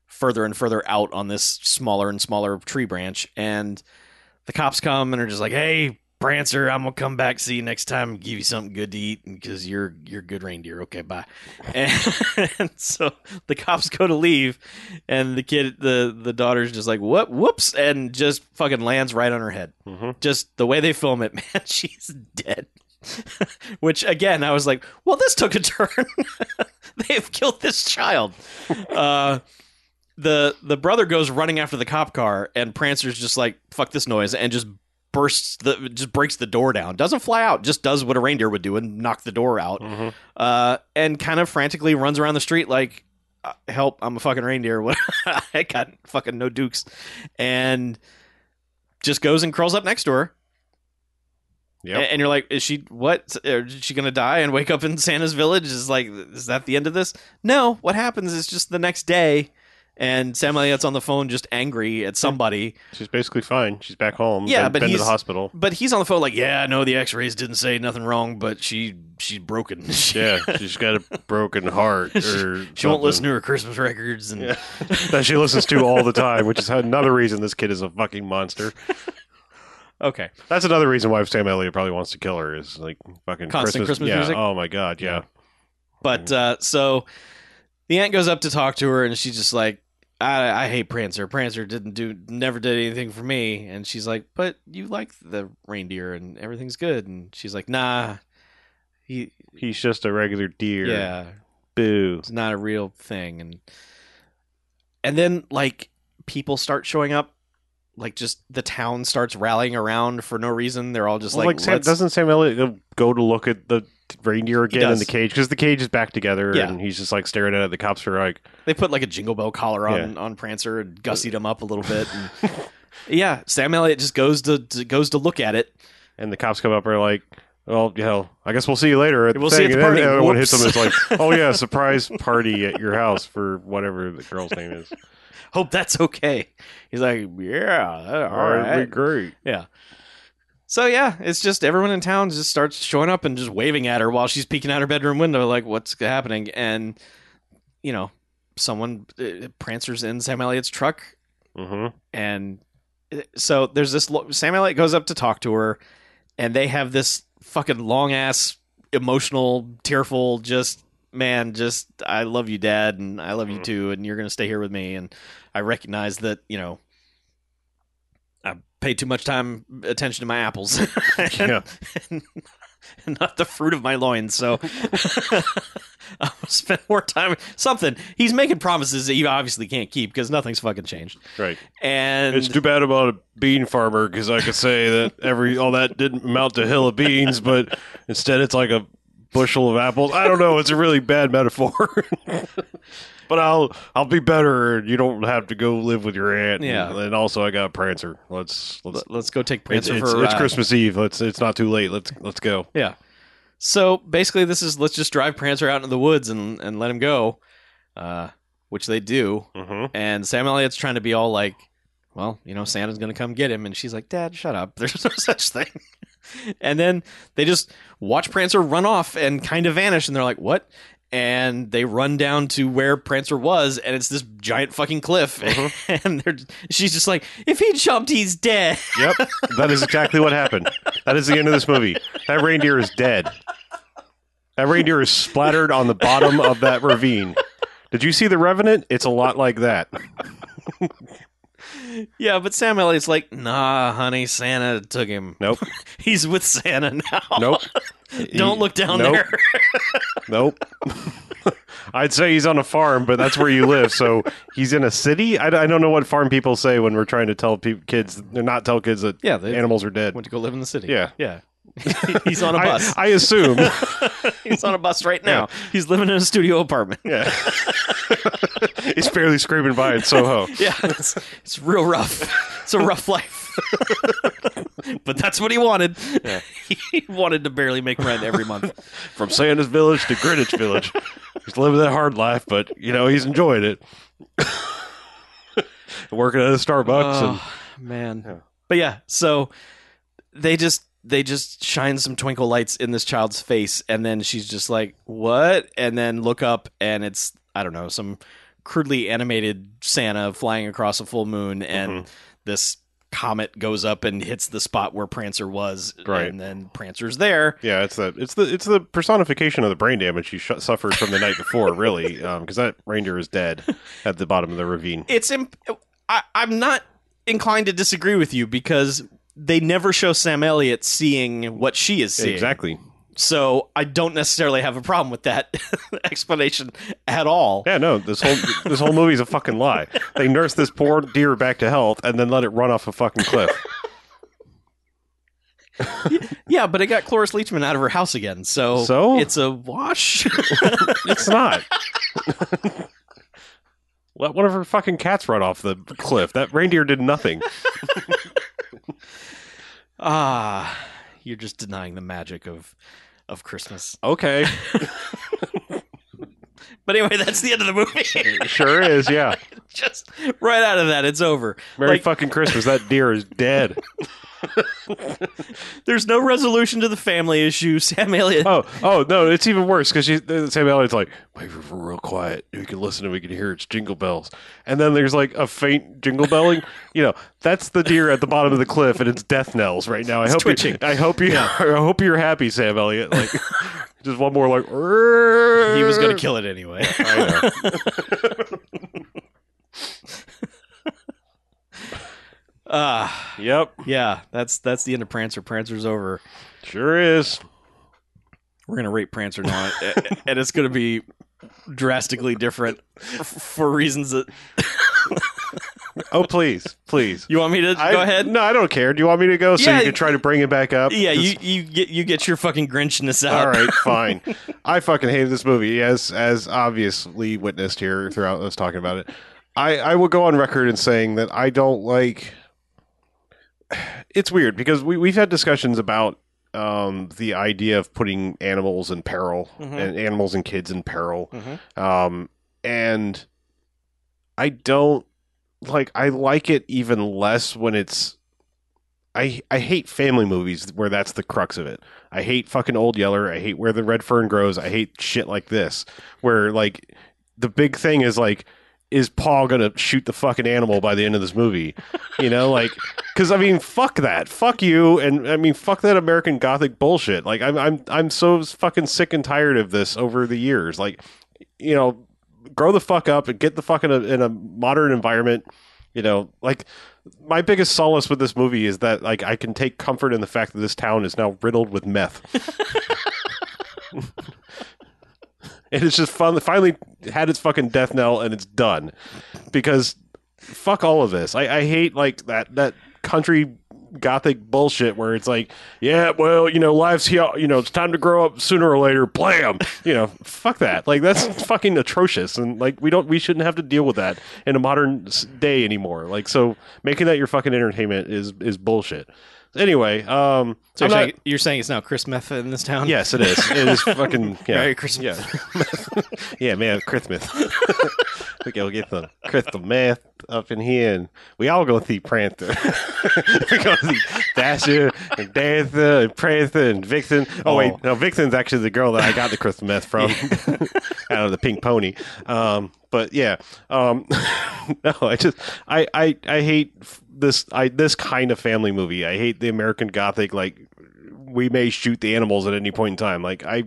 further and further out on this smaller and smaller tree branch." And the cops come and are just like, "Hey, Prancer, I'm gonna come back see you next time and give you something good to eat because you're you're good reindeer. Okay, bye." And, and so the cops go to leave, and the kid, the the daughter's just like, "What? Whoops!" and just fucking lands right on her head hmm just the way they film it, man, she's dead. Which again, I was like, well, this took a turn. they have killed this child. Uh, the the brother goes running after the cop car, and Prancer's just like, fuck this noise, and just bursts the just breaks the door down. Doesn't fly out, just does what a reindeer would do and knock the door out. hmm Uh, and kind of frantically runs around the street like, uh, help, I'm a fucking reindeer. What I got fucking no dukes. And just goes and curls up next to her. Yep. A- And you're like, is she what? Is she gonna die and wake up in Santa's village? Is like, is that the end of this? No. What happens is just the next day, and Sam Elliott's on the phone, just angry at somebody. She's basically fine. She's back home. Yeah, been, but been to the he's- hospital. But he's on the phone like, yeah, no, the X-rays didn't say nothing wrong, but she she's broken. Yeah, she's got a broken heart, or she won't listen to her Christmas records, and Yeah. that she listens to all the time, which is another reason this kid is a fucking monster. okay, That's another reason why Sam Elliott probably wants to kill her is like fucking Constant Christmas yeah. music? Oh my god, yeah. But uh, so the aunt goes up to talk to her, and she's just like, I, "I hate Prancer. Prancer didn't do, never did anything for me." And she's like, "But you like the reindeer, and everything's good." And she's like, "Nah, he, He's just a regular deer. yeah, Boo. it's not a real thing." And and then like people start showing up. Like just the town starts rallying around for no reason. They're all just Well, like, like, Sam, doesn't Sam Elliott go- go to look at the reindeer again in does. the cage because the cage is back together Yeah. and he's just like staring at it. The cops are like, They put like a jingle bell collar on on Prancer and gussied him up a little bit. And, yeah, Sam Elliott just goes to, to goes to look at it. and the cops come up and are like, well, you know, I guess we'll see you later. At We'll see thing. you at the And then party. everyone hits him. Whoops. It's like, oh yeah, surprise party at your house for whatever the girl's name is. Hope that's okay. He's like, yeah, all right. great. Yeah. So yeah, it's just everyone in town just starts showing up and just waving at her while she's peeking out her bedroom window, like what's happening? And you know, someone uh, prancers in Sam Elliott's truck, Mm-hmm. and uh, so there's this. lo- Sam Elliott goes up to talk to her, and they have this fucking long ass, emotional, tearful, just man, just I love you, Dad, and I love you Mhm. too, and you're gonna stay here with me, and I recognize that you know. Pay too much time attention to my apples, Yeah. and not the fruit of my loins. So I'll spend more time. Something he's making promises that you obviously can't keep because nothing's fucking changed. Right. And It's too bad about a bean farmer because I could say that every all that didn't amount to a hill of beans, but instead it's like a bushel of apples. I don't know. It's a really bad metaphor. but I'll I'll be better. You don't have to go live with your aunt. Yeah. And, and also I got Prancer. Let's let's. Let- let's go take It's, Prancer it's, for it's uh, Christmas Eve. Let's. It's not too late. Let's let's go. Yeah. So basically, this is let's just drive Prancer out into the woods and and let him go, uh, which they do. Mm-hmm. And Sam Elliott's trying to be all like, well, you know, Santa's going to come get him. And she's like, Dad, shut up. There's no such thing. and then they just watch Prancer run off and kind of vanish. And they're like, what? And they run down to where Prancer was, and it's this giant fucking cliff. Uh-huh. and they're, she's just like, if he jumped, he's dead. Yep, that is exactly what happened. That is the end of this movie. That reindeer is dead. That reindeer is splattered on the bottom of that ravine. Did you see the Revenant? It's a lot like that. yeah, but Sam Elliott's like, nah, honey, Santa took him. Nope. He's with Santa now. Nope. Don't look down Nope. there. Nope. I'd say he's on a farm, but that's where you live. So he's in a city. I, I don't know what farm people say when we're trying to tell pe- kids, not tell kids that Yeah, animals are dead. went to go live in the city. Yeah. Yeah. He's on a bus. I assume. He's on a bus right now. He's living in a studio apartment. Yeah. he's barely scraping by in Soho. Yeah, it's, it's real rough. It's a rough life. but that's what he wanted. He wanted to barely make rent every month. From Santa's Village to Greenwich Village. He's living that hard life, but, you know, he's enjoying it. Working at a Starbucks. and Oh, man. Yeah. But yeah, so they just they just shine some twinkle lights in this child's face and then she's just like, "What?" and then look up and it's I don't know, some crudely animated Santa flying across a full moon and Mm-hmm. this comet goes up and hits the spot where Prancer was Right. and then Prancer's there. Yeah, it's the it's the it's the personification of the brain damage he sh- suffered from the night before, really, because that reindeer is dead at the bottom of the ravine. It's imp- I, I'm not inclined to disagree with you because they never show Sam Elliott seeing what she is seeing. Exactly. So I don't necessarily have a problem with that explanation at all. Yeah, no, this whole this whole movie's a fucking lie. They nurse this poor deer back to health and then let it run off a fucking cliff. Yeah, but it got Cloris Leachman out of her house again, so, So? it's a wash. It's not. Let one of her fucking cats run off the cliff. That reindeer did nothing. Ah, you're just denying the magic of of Christmas. Okay, But anyway, that's the end of the movie. sure is. Yeah, just right out of that, it's over. Merry Like, fucking Christmas. That deer is dead. there's no resolution to the family issue. Sam Elliott. Oh, oh no, it's even worse because Sam Elliott's like, wait for real quiet. We can listen and we can hear its jingle bells. And then there's like a faint jingle belling. You know, that's the deer at the bottom of the cliff, and it's death knells right now. I hope twitching. You, I hope you. I hope you're happy, Sam Elliott. Like, just one more like. he was going to kill it anyway. Ah, yep, yeah, that's that's the end of Prancer. Prancer's over. sure is. We're gonna rate Prancer now, and it's gonna be drastically different for reasons that Oh please, please. you want me to I- go ahead. No, I don't care. Do you want me to go so Yeah, you can try to bring it back up? Yeah, you you get you get your fucking Grinchness out. All right, fine. I fucking hated this movie, as as obviously witnessed here throughout us talking about it. I I will go on record in saying that I don't like. It's weird because we we've had discussions about um, the idea of putting animals in peril Mhm. and animals and kids in peril, Mhm. um, and I don't like. I like it even less when it's. I I hate family movies where that's the crux of it. I hate fucking Old Yeller. I hate Where the Red Fern Grows. I hate shit like this, where like the big thing is like, is Paul gonna shoot the fucking animal by the end of this movie? You know, like, because I mean, fuck that, fuck you, and I mean, fuck that American Gothic bullshit. Like, I'm I'm I'm so fucking sick and tired of this over the years. Like, you know, grow the fuck up and get the fuck in a, in a modern environment. You know, like my biggest solace with this movie is that like I can take comfort in the fact that this town is now riddled with meth. and it's just fun finally had its fucking death knell and it's done. Because fuck all of this. I, I hate like that that country gothic bullshit where it's like, yeah, well, you know, life's here, you know, it's time to grow up sooner or later. Blam, you know, fuck that. Like that's fucking atrocious, and like we don't, we shouldn't have to deal with that in a modern day anymore. Like so, making that your fucking entertainment is is bullshit. Anyway, um, So you're, not- saying, you're saying it's now Chris Meth in this town? yes, it is. It is fucking yeah, Merry Christmas. yeah, yeah, man, Christmas. okay, we'll get the crystal meth. Up in here, and we all go see Prancer. we go see Dasher and Dancer and Prancer and Vixen. Oh, wait, Oh. no, Vixen's actually the girl that I got the crystal meth from out of the pink pony. Um, but yeah, um, no, I just I I I hate this I this kind of family movie. I hate the American Gothic like we may shoot the animals at any point in time. Like I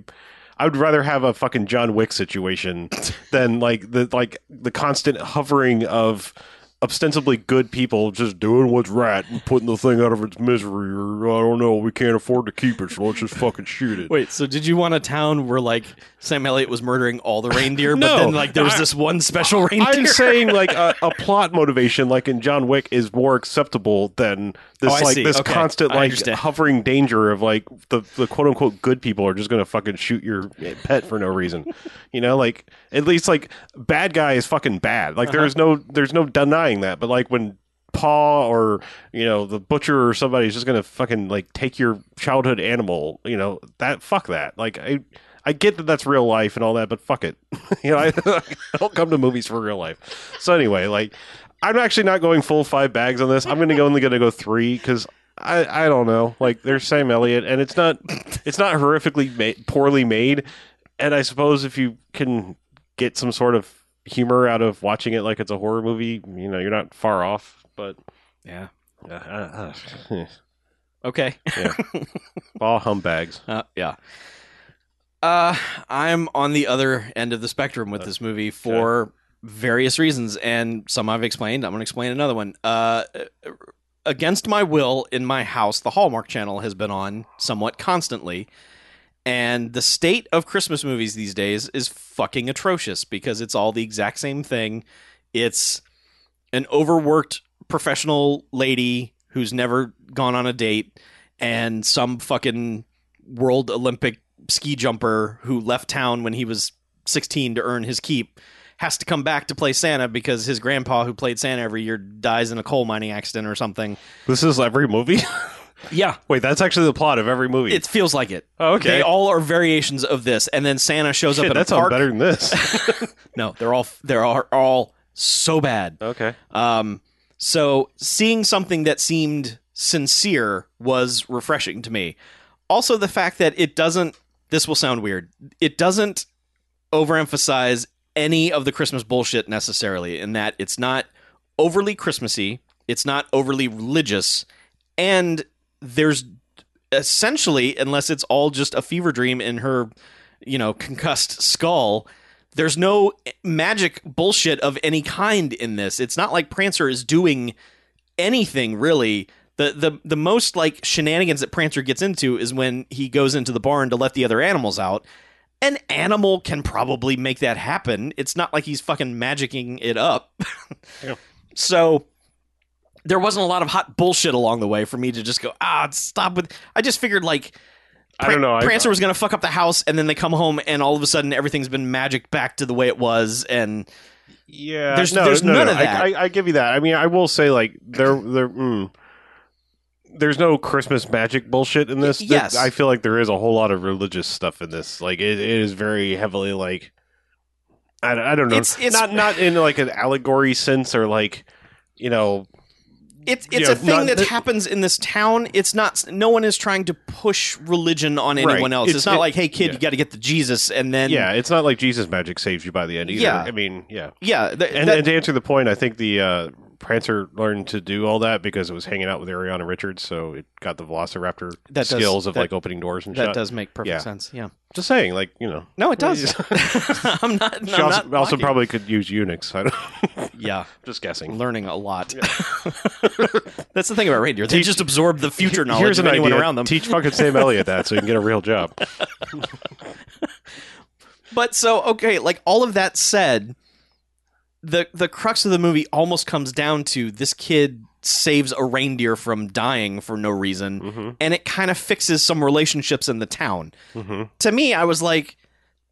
I would rather have a fucking John Wick situation than like the like the constant hovering of ostensibly good people just doing what's right and putting the thing out of its misery or I don't know, we can't afford to keep it, so let's just fucking shoot it. Wait, so did you want a town where like Sam Elliott was murdering all the reindeer, but then like there was I- this one special reindeer? I'm saying like a, a plot motivation, like in John Wick, is more acceptable than this Oh, like see. this Okay. constant like hovering danger of like the the quote unquote good people are just gonna fucking shoot your pet for no reason. you know, like at least like bad guy is fucking bad. Like Uh-huh. there's no there's no denying that. But like when Paw or you know the butcher or somebody is just gonna fucking like take your childhood animal, you know that fuck that. Like I. I get that that's real life and all that, but fuck it. you know, I, I don't come to movies for real life. So anyway, like, I'm actually not going full five bags on this. I'm going to go only going to go three because I I don't know. Like, there's Sam Elliott, and it's not it's not horrifically ma- poorly made. And I suppose if you can get some sort of humor out of watching it like it's a horror movie, you know, you're not far off. But yeah. uh, uh, uh, Okay. all humbags. Uh, yeah. Uh, I'm on the other end of the spectrum with this movie for various reasons, and some I've explained. I'm going to explain another one. Uh, against my will, in my house, the Hallmark Channel has been on somewhat constantly, and the state of Christmas movies these days is fucking atrocious because it's all the exact same thing. It's an overworked professional lady who's never gone on a date and some fucking world Olympic ski jumper who left town when he was 16 to earn his keep has to come back to play Santa because his grandpa who played Santa every year dies in a coal mining accident or something. This is every movie. Yeah, Wait, that's actually the plot of every movie. it feels like it. oh, okay. They all are variations of this and then Santa shows Shit, up at that a park. better than this. No, they're all they're all, all so bad. okay. Um, so seeing something that seemed sincere was refreshing to me. Also, the fact that it doesn't, this will sound weird, it doesn't overemphasize any of the Christmas bullshit necessarily, in that it's not overly Christmassy, it's not overly religious, and there's essentially, unless it's all just a fever dream in her, you know, concussed skull, there's no magic bullshit of any kind in this. It's not like Prancer is doing anything really. The, the the most like shenanigans that Prancer gets into is when he goes into the barn to let the other animals out. An animal can probably make that happen. It's not like he's fucking magicking it up. Yeah. So there wasn't a lot of hot bullshit along the way for me to just go, ah, stop with. I just figured like I don't know. I- Prancer was going to fuck up the house, and then they come home, and all of a sudden everything's been magic back to the way it was, and Yeah, There's- no, there's no, none no. of that. I, I, I give you that. I mean, I will say like there, there. Mm, there's no Christmas magic bullshit in this. Yes. I feel like there is a whole lot of religious stuff in this. Like it, it is very heavily like. I, don't- I don't know. It's- it's- not not in like an allegory sense or like, you know, it's it's Yeah, a thing that th- happens in this town. It's not. No one is trying to push religion on Right. anyone else. It's, It's- not it- like, hey kid, yeah. you got to get the Jesus, and then yeah, it's not like Jesus magic saves you by the end either. Yeah. I mean, yeah. yeah. th- And, that- and to answer the point, I think the uh, Prancer learned to do all that because it was hanging out with Ariana Richards, so it got the Velociraptor That does- skills of that- like opening doors and that shit. does make perfect Yeah. sense. Yeah. Just saying, like you know, No, it does. I'm not. I'm she also, not also probably could use Unix. I don't, Yeah, just guessing. learning a lot. That's the thing about reindeer. They Teach- just absorb the future knowledge Here's of an anyone idea: around them. teach fucking Sam Elliott that, so you can get a real job. But so okay, like all of that said, the the crux of the movie almost comes down to this kid saves a reindeer from dying for no reason, hmm and it kind of fixes some relationships in the town. hmm To me, I was like,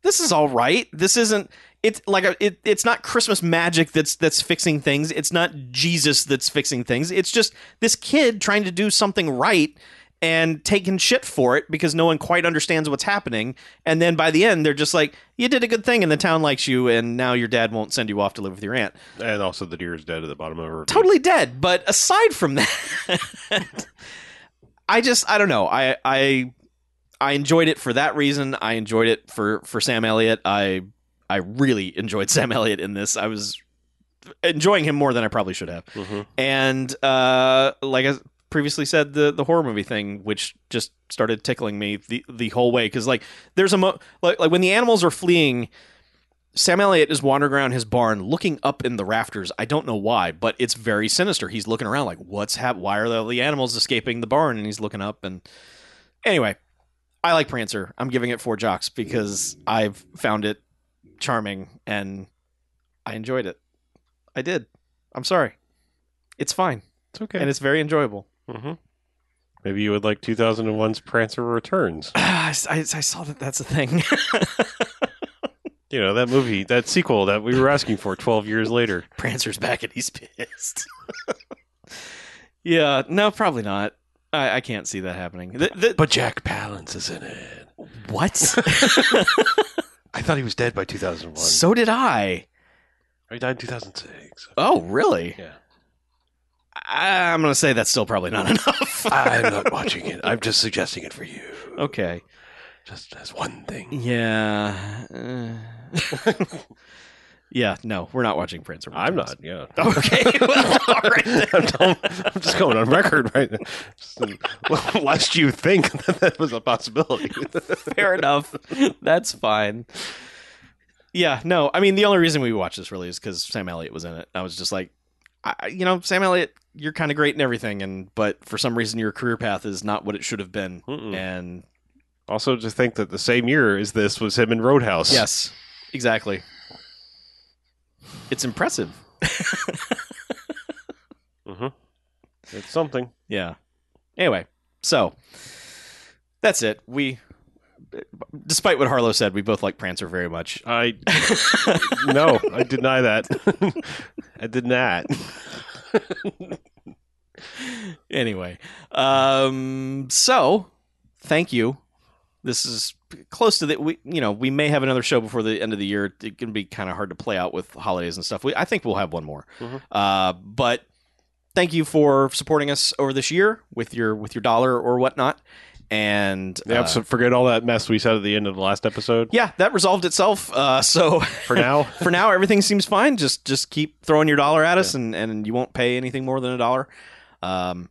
this is all right. This isn't it's like a, it, it's not Christmas magic that's that's fixing things. It's not Jesus that's fixing things. It's just this kid trying to do something right and taking shit for it because no one quite understands what's happening. And then by the end, they're just like, "You did a good thing, and the town likes you, and now your dad won't send you off to live with your aunt." And also, the deer is dead at the bottom of her. Totally dead. But aside from that, I just I don't know. I I I enjoyed it for that reason. I enjoyed it for for Sam Elliott. I I really enjoyed Sam Elliott in this. I was enjoying him more than I probably should have. Mhm. And uh, like I previously said, the the horror movie thing, which just started tickling me the the whole way, because like there's a mo- like like when the animals are fleeing. Sam Elliott is wandering around his barn, looking up in the rafters. I don't know why, but it's very sinister. He's looking around like, "What's hap- Why are the, the animals escaping the barn?" And he's looking up. And anyway, I like Prancer. I'm giving it four jocks because I've found it charming and I enjoyed it. I did. I'm sorry. It's fine It's okay. and it's very enjoyable. Hmm Maybe you would like 2001's Prancer Returns. I, I, I saw that that's a thing. You know, that movie, that sequel that we were asking for 12 years later. Prancer's back and he's pissed. yeah, no, probably not. I, I can't see that happening. The- the- But Jack Palance is in it. what? I thought he was dead by 2001. so did I. he died in 2006. Oh, really? Yeah. I, I'm going to say that's still probably not enough. I'm not watching it. I'm just suggesting it for you. okay. Just as one thing. Yeah. uh, yeah, no, we're not watching Prancer. I'm not, yeah. Okay, well, all right. I'm, I'm just going on record right now. Just, lest you think that that was a possibility. Fair enough. That's fine. Yeah, no. I mean, the only reason we watched this really is because Sam Elliott was in it. I was just like, I, you know, Sam Elliott, you're kind of great and everything, and but for some reason your career path is not what it should have been. Mm-mm. And also, to think that the same year as this was him in Roadhouse. yes, exactly. It's impressive. hmm It's something. Yeah. Anyway, so that's it. We, despite what Harlow said, we both like Prancer very much. I no, I deny that. I did not. anyway, um, so thank you. This is close to the we you know we may have another show before the end of the year. It can be kind of hard to play out with holidays and stuff. We, I think we'll have one more. Mhm. Uh, but thank you for supporting us over this year with your with your dollar or whatnot. And Yeah, uh, so forget all that mess we said at the end of the last episode. yeah, that resolved itself. Uh, so For now, for now, everything seems fine. Just just keep throwing your dollar at us, and, and you won't pay anything more than a dollar. Um,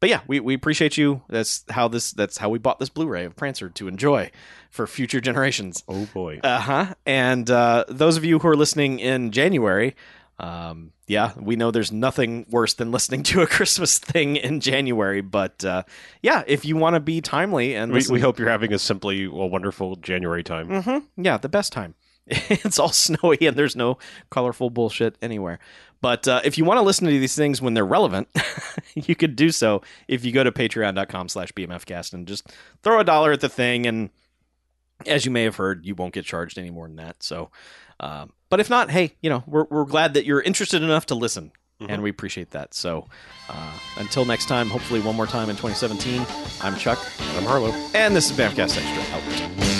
but yeah, we, we appreciate you. That's how this that's how we bought this Blu-ray of Prancer to enjoy for future generations. oh boy, Uh huh. And uh, those of you who are listening in January, um, yeah, we know there's nothing worse than listening to a Christmas thing in January. But uh, yeah, if you want to be timely and we, we hope you're having a simply a wonderful January time. Mm-hmm. Yeah, the best time. it's all snowy and there's no colorful bullshit anywhere. But uh, if you want to listen to these things when they're relevant, you could do so if you go to patreon.com slash bmfcast and just throw a dollar at the thing. And as you may have heard, you won't get charged any more than that. So, um, but if not, hey, you know, we're, we're glad that you're interested enough to listen. Mhm. And we appreciate that. So uh, until next time, hopefully one more time in 2017, I'm Chuck. I'm Harlow. And this is Bamcast Extra. Out.